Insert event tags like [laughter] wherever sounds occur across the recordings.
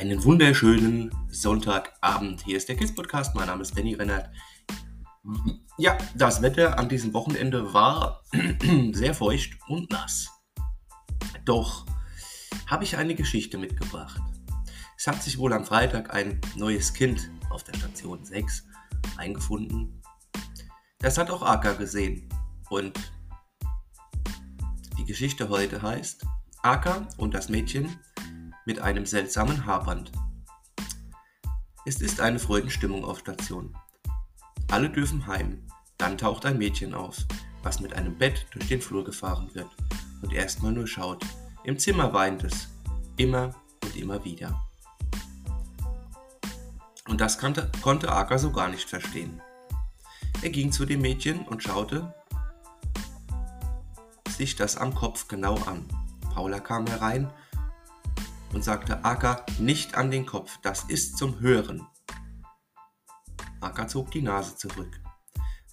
Einen wunderschönen Sonntagabend. Hier ist der Kids Podcast. Mein Name ist Danny Rennert. Ja, das Wetter an diesem Wochenende war [clears throat] sehr feucht und nass. Doch habe ich eine Geschichte mitgebracht. Es hat sich wohl am Freitag ein neues Kind auf der Station 6 eingefunden. Das hat auch Aka gesehen. Und die Geschichte heute heißt Aka und das Mädchen mit einem seltsamen Haarband. Es ist eine Freudenstimmung auf Station. Alle dürfen heim. Dann taucht ein Mädchen auf, was mit einem Bett durch den Flur gefahren wird und erstmal nur schaut. Im Zimmer weint es. Immer und immer wieder. Und das konnte, konnte Aka so gar nicht verstehen. Er ging zu dem Mädchen und schaute sich das am Kopf genau an. Paula kam herein und sagte Aka nicht an den Kopf, das ist zum Hören. Aka zog die Nase zurück.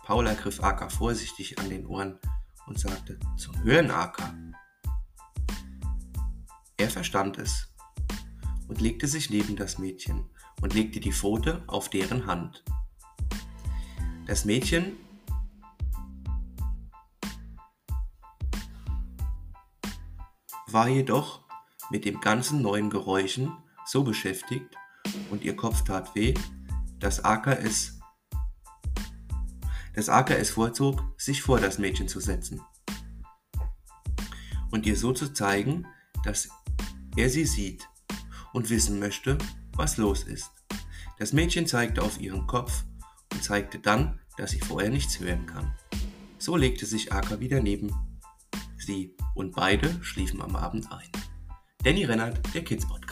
Paula griff Aka vorsichtig an den Ohren und sagte, zum Hören, Aka. Er verstand es und legte sich neben das Mädchen und legte die Pfote auf deren Hand. Das Mädchen war jedoch mit dem ganzen neuen Geräuschen so beschäftigt und ihr Kopf tat weh, dass Aka es, dass Aka es vorzog, sich vor das Mädchen zu setzen und ihr so zu zeigen, dass er sie sieht und wissen möchte, was los ist. Das Mädchen zeigte auf ihren Kopf und zeigte dann, dass sie vorher nichts hören kann. So legte sich Aka wieder neben sie und beide schliefen am Abend ein. Danny Rennert, der Kids Podcast.